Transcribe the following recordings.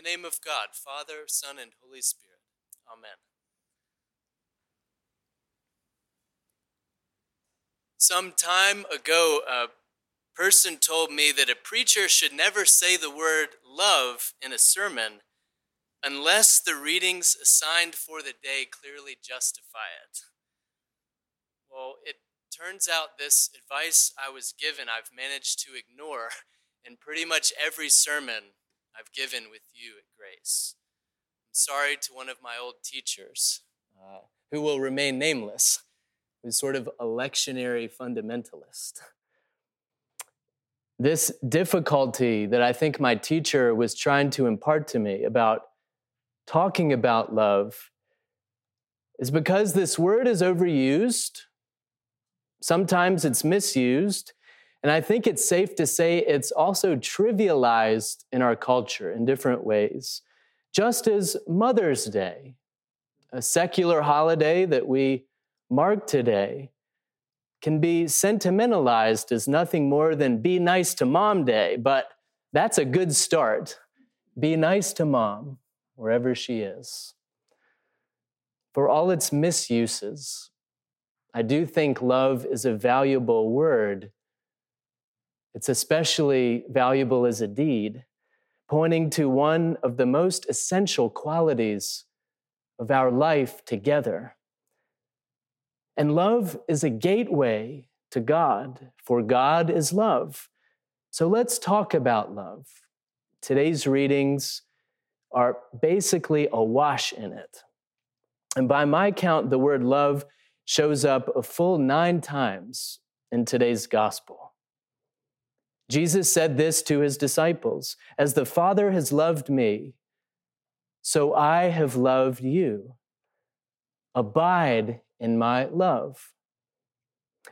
the name of God, Father, Son, and Holy Spirit. Amen. Some time ago, a person told me that a preacher should never say the word love in a sermon unless the readings assigned for the day clearly justify it. Well, it turns out this advice I was given I've managed to ignore in pretty much every sermon I've given with you at Grace. I'm sorry to one of my old teachers, uh, who will remain nameless, who's sort of a lectionary fundamentalist. This difficulty that I think my teacher was trying to impart to me about talking about love is because this word is overused. Sometimes it's misused. And I think it's safe to say it's also trivialized in our culture in different ways. Just as Mother's Day, a secular holiday that we mark today, can be sentimentalized as nothing more than be nice to mom day, but that's a good start. Be nice to mom wherever she is. For all its misuses, I do think love is a valuable word. It's especially valuable as a deed, pointing to one of the most essential qualities of our life together. And love is a gateway to God, for God is love. So let's talk about love. Today's readings are basically awash in it. And by my count, the word love shows up a full nine times in today's gospel. Jesus said this to his disciples As the Father has loved me, so I have loved you. Abide in my love.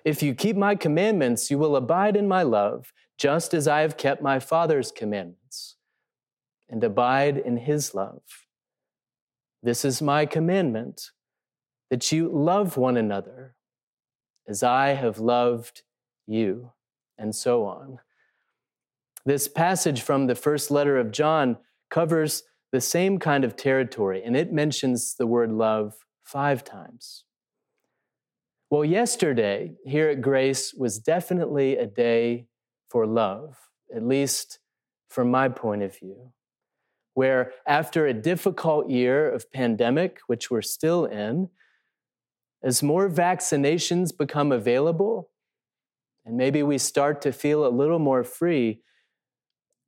If you keep my commandments, you will abide in my love, just as I have kept my Father's commandments and abide in his love. This is my commandment that you love one another as I have loved you, and so on. This passage from the first letter of John covers the same kind of territory, and it mentions the word love five times. Well, yesterday here at Grace was definitely a day for love, at least from my point of view where after a difficult year of pandemic, which we're still in, as more vaccinations become available, and maybe we start to feel a little more free,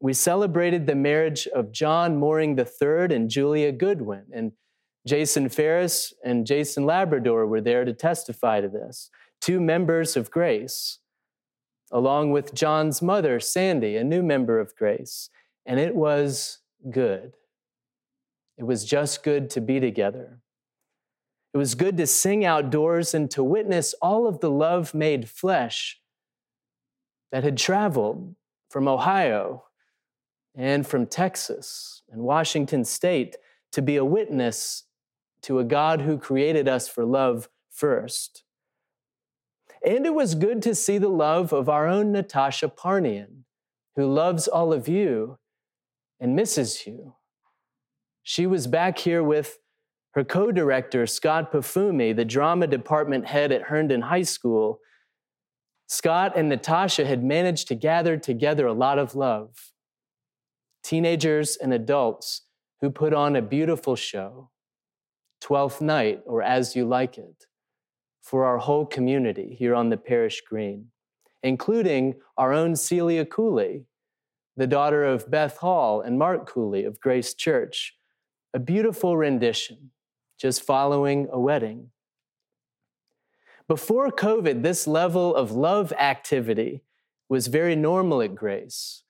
we celebrated the marriage of John Mooring III and Julia Goodwin. And Jason Ferris and Jason Labrador were there to testify to this, two members of Grace, along with John's mother, Sandy, a new member of Grace. And it was good. It was just good to be together. It was good to sing outdoors and to witness all of the love made flesh that had traveled from Ohio and from Texas and Washington State to be a witness to a God who created us for love first. And it was good to see the love of our own Natasha Parnian, who loves all of you and misses you. She was back here with her co director, Scott Pafumi, the drama department head at Herndon High School. Scott and Natasha had managed to gather together a lot of love. Teenagers and adults who put on a beautiful show, Twelfth Night, or As You Like It, for our whole community here on the parish green, including our own Celia Cooley, the daughter of Beth Hall and Mark Cooley of Grace Church. A beautiful rendition, just following a wedding. Before COVID, this level of love activity was very normal at Grace.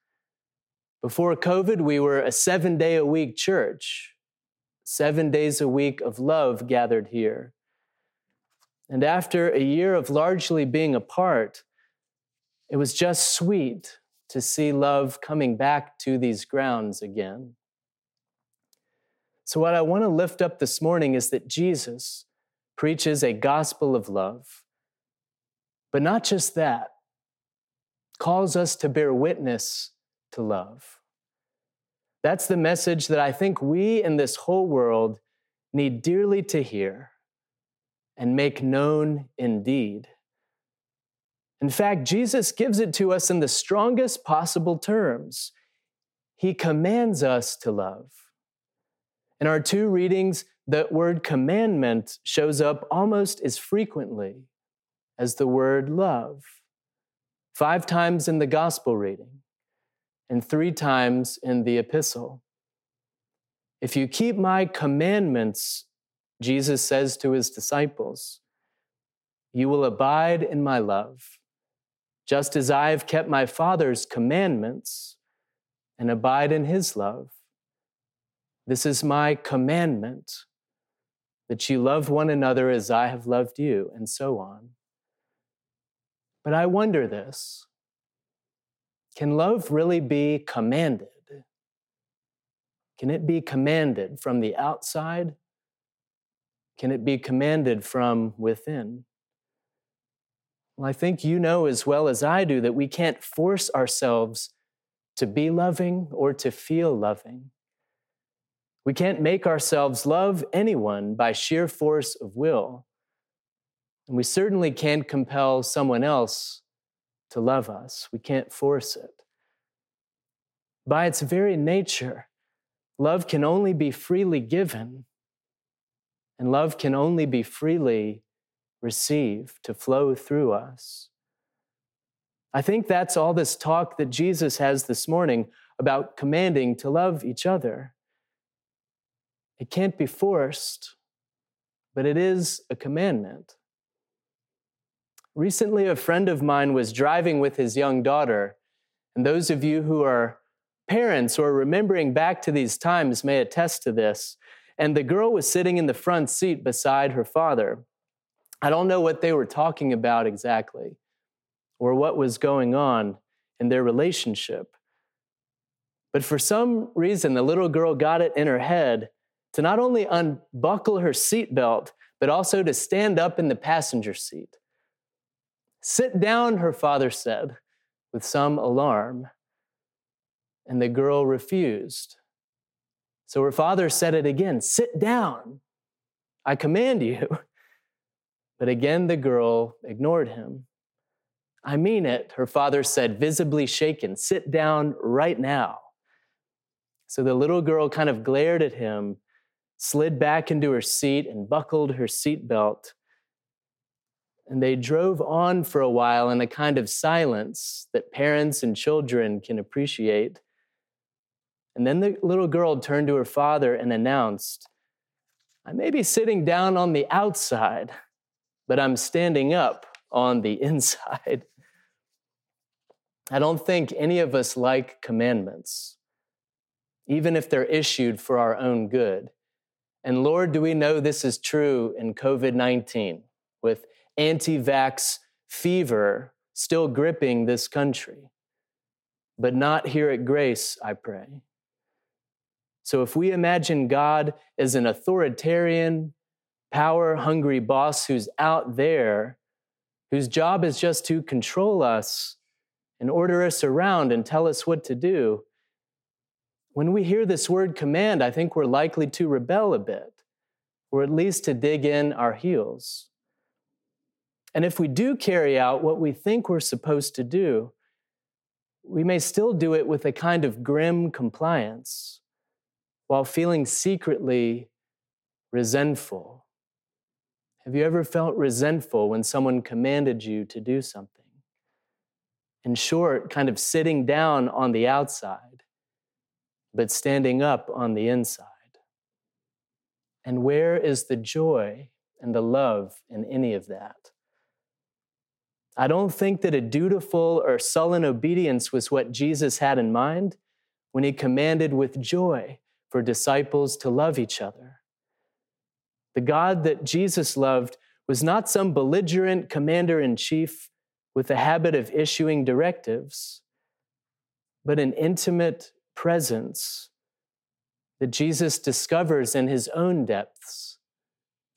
Before COVID, we were a seven day a week church, seven days a week of love gathered here. And after a year of largely being apart, it was just sweet to see love coming back to these grounds again. So, what I want to lift up this morning is that Jesus preaches a gospel of love, but not just that, calls us to bear witness to love. That's the message that I think we in this whole world need dearly to hear and make known indeed. In fact, Jesus gives it to us in the strongest possible terms. He commands us to love. In our two readings, the word commandment shows up almost as frequently as the word love. Five times in the gospel reading and three times in the epistle. If you keep my commandments, Jesus says to his disciples, you will abide in my love, just as I have kept my Father's commandments and abide in his love. This is my commandment that you love one another as I have loved you, and so on. But I wonder this can love really be commanded? Can it be commanded from the outside? Can it be commanded from within? Well, I think you know as well as I do that we can't force ourselves to be loving or to feel loving. We can't make ourselves love anyone by sheer force of will. And we certainly can't compel someone else to love us. We can't force it. By its very nature, love can only be freely given, and love can only be freely received to flow through us. I think that's all this talk that Jesus has this morning about commanding to love each other. It can't be forced, but it is a commandment. Recently, a friend of mine was driving with his young daughter, and those of you who are parents or remembering back to these times may attest to this. And the girl was sitting in the front seat beside her father. I don't know what they were talking about exactly or what was going on in their relationship. But for some reason, the little girl got it in her head to not only unbuckle her seatbelt, but also to stand up in the passenger seat. Sit down, her father said, with some alarm. And the girl refused. So her father said it again Sit down, I command you. But again, the girl ignored him. I mean it, her father said, visibly shaken. Sit down right now. So the little girl kind of glared at him, slid back into her seat, and buckled her seatbelt. And they drove on for a while in a kind of silence that parents and children can appreciate. And then the little girl turned to her father and announced, I may be sitting down on the outside, but I'm standing up on the inside. I don't think any of us like commandments, even if they're issued for our own good. And Lord, do we know this is true in COVID 19 with anti vax fever still gripping this country, but not here at Grace, I pray. So if we imagine God as an authoritarian, power hungry boss who's out there, whose job is just to control us and order us around and tell us what to do, when we hear this word command, I think we're likely to rebel a bit, or at least to dig in our heels. And if we do carry out what we think we're supposed to do, we may still do it with a kind of grim compliance while feeling secretly resentful. Have you ever felt resentful when someone commanded you to do something? In short, kind of sitting down on the outside, but standing up on the inside. And where is the joy and the love in any of that? I don't think that a dutiful or sullen obedience was what Jesus had in mind when he commanded with joy for disciples to love each other. The God that Jesus loved was not some belligerent commander in chief with a habit of issuing directives, but an intimate presence that Jesus discovers in his own depths,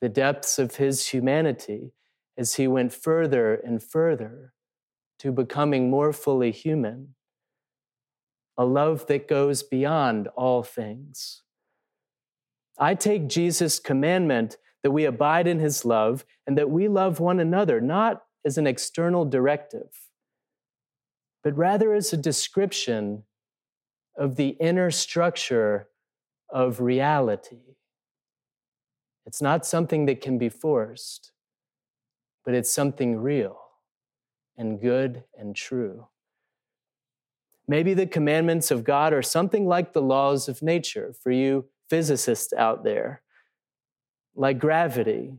the depths of his humanity, as he went further and further to becoming more fully human. a love that goes beyond all things. I take Jesus' commandment that we abide in his love and that we love one another, not as an external directive, but rather as a description of the inner structure of reality. It's not something that can be forced, but it's something real and good and true. Maybe the commandments of God are something like the laws of nature for you physicists out there, like gravity,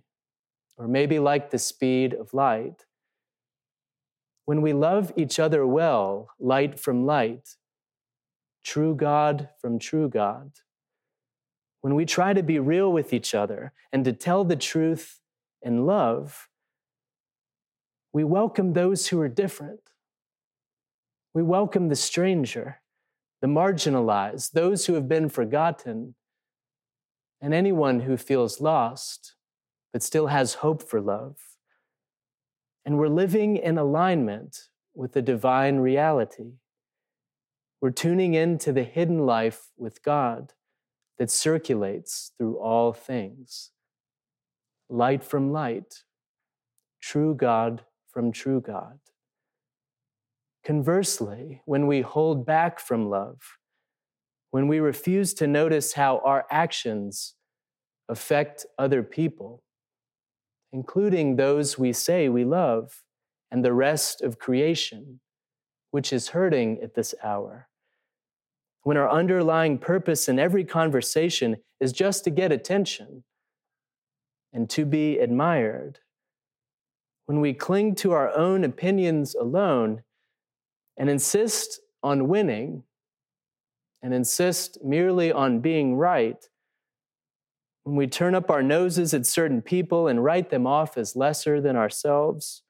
or maybe like the speed of light. When we love each other well, light from light, true God from true God, when we try to be real with each other and to tell the truth in love, we welcome those who are different. We welcome the stranger, the marginalized, those who have been forgotten, and anyone who feels lost but still has hope for love. And we're living in alignment with the divine reality. We're tuning into the hidden life with God that circulates through all things. Light from light, true God from true God. Conversely, when we hold back from love, when we refuse to notice how our actions affect other people, including those we say we love and the rest of creation, which is hurting at this hour, when our underlying purpose in every conversation is just to get attention and to be admired, when we cling to our own opinions alone and insist on winning and insist merely on being right, when we turn up our noses at certain people and write them off as lesser than ourselves,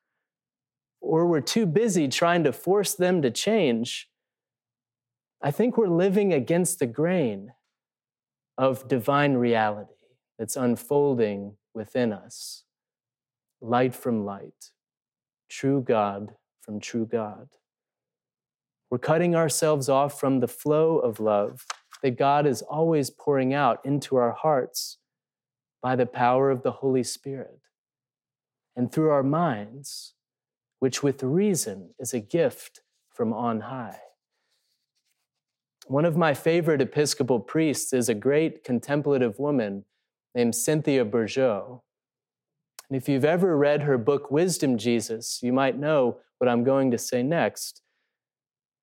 or we're too busy trying to force them to change, I think we're living against the grain of divine reality that's unfolding within us light from light, true God from true God. We're cutting ourselves off from the flow of love that God is always pouring out into our hearts by the power of the Holy Spirit and through our minds, which with reason is a gift from on high. One of my favorite Episcopal priests is a great contemplative woman named Cynthia Bourgeault. And if you've ever read her book, Wisdom Jesus, you might know what I'm going to say next.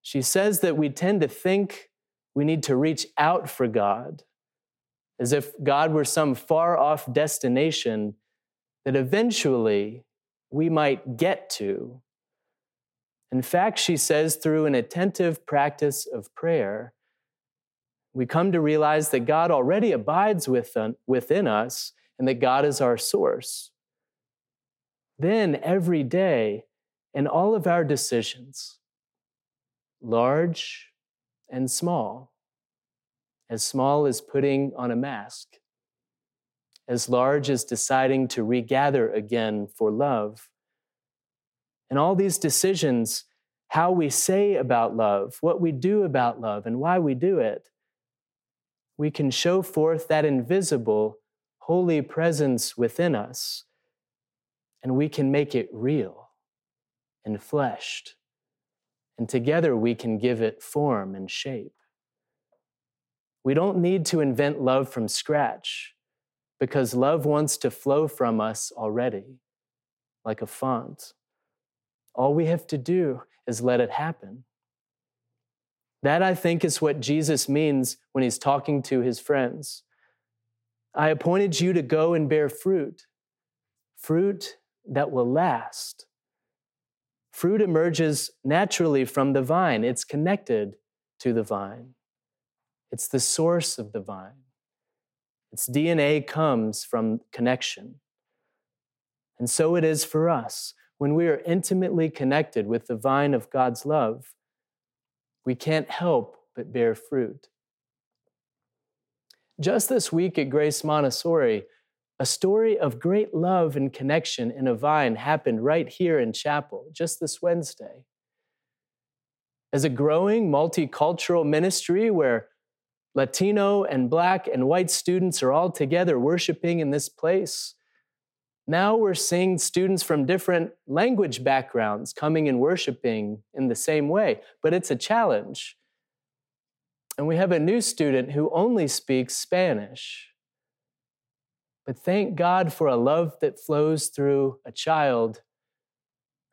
She says that we tend to think we need to reach out for God, as if God were some far off destination that eventually we might get to. In fact, she says, through an attentive practice of prayer, we come to realize that God already abides within us and that God is our source. Then, every day, in all of our decisions, large and small, as small as putting on a mask, as large as deciding to regather again for love. And all these decisions, how we say about love, what we do about love, and why we do it, we can show forth that invisible, holy presence within us, and we can make it real and fleshed and together we can give it form and shape. We don't need to invent love from scratch because love wants to flow from us already, like a font. All we have to do is let it happen. That, I think, is what Jesus means when he's talking to his friends. I appointed you to go and bear fruit, fruit that will last. Fruit emerges naturally from the vine, it's connected to the vine, it's the source of the vine. Its DNA comes from connection. And so it is for us. When we are intimately connected with the vine of God's love, we can't help but bear fruit. Just this week at Grace Montessori, a story of great love and connection in a vine happened right here in chapel just this Wednesday. as a growing multicultural ministry where Latino and Black and white students are all together worshiping in this place. Now we're seeing students from different language backgrounds coming and worshiping in the same way, but it's a challenge. And we have a new student who only speaks Spanish. But thank God for a love that flows through a child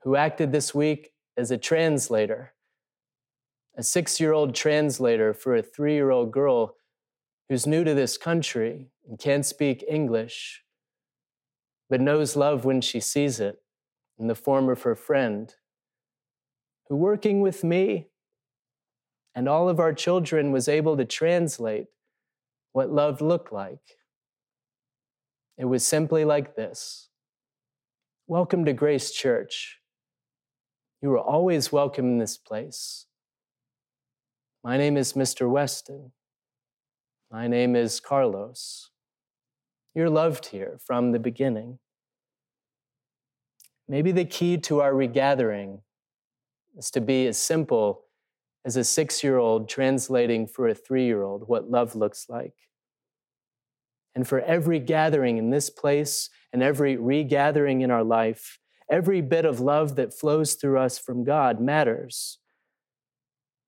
who acted this week as a translator a six year old translator for a three year old girl who's new to this country and can't speak English, but knows love when she sees it in the form of her friend, who, working with me and all of our children, was able to translate what love looked like. It was simply like this Welcome to Grace Church. You are always welcome in this place. My name is Mr. Weston. My name is Carlos. You're loved here from the beginning. Maybe the key to our regathering is to be as simple as a six year old translating for a three year old what love looks like. And for every gathering in this place and every regathering in our life, every bit of love that flows through us from God matters.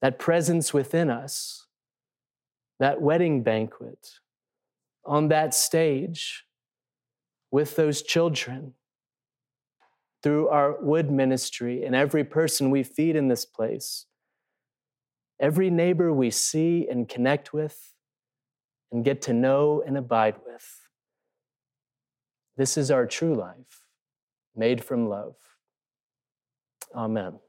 That presence within us, that wedding banquet, on that stage with those children, through our wood ministry and every person we feed in this place, every neighbor we see and connect with and get to know and abide with. This is our true life, made from love. Amen.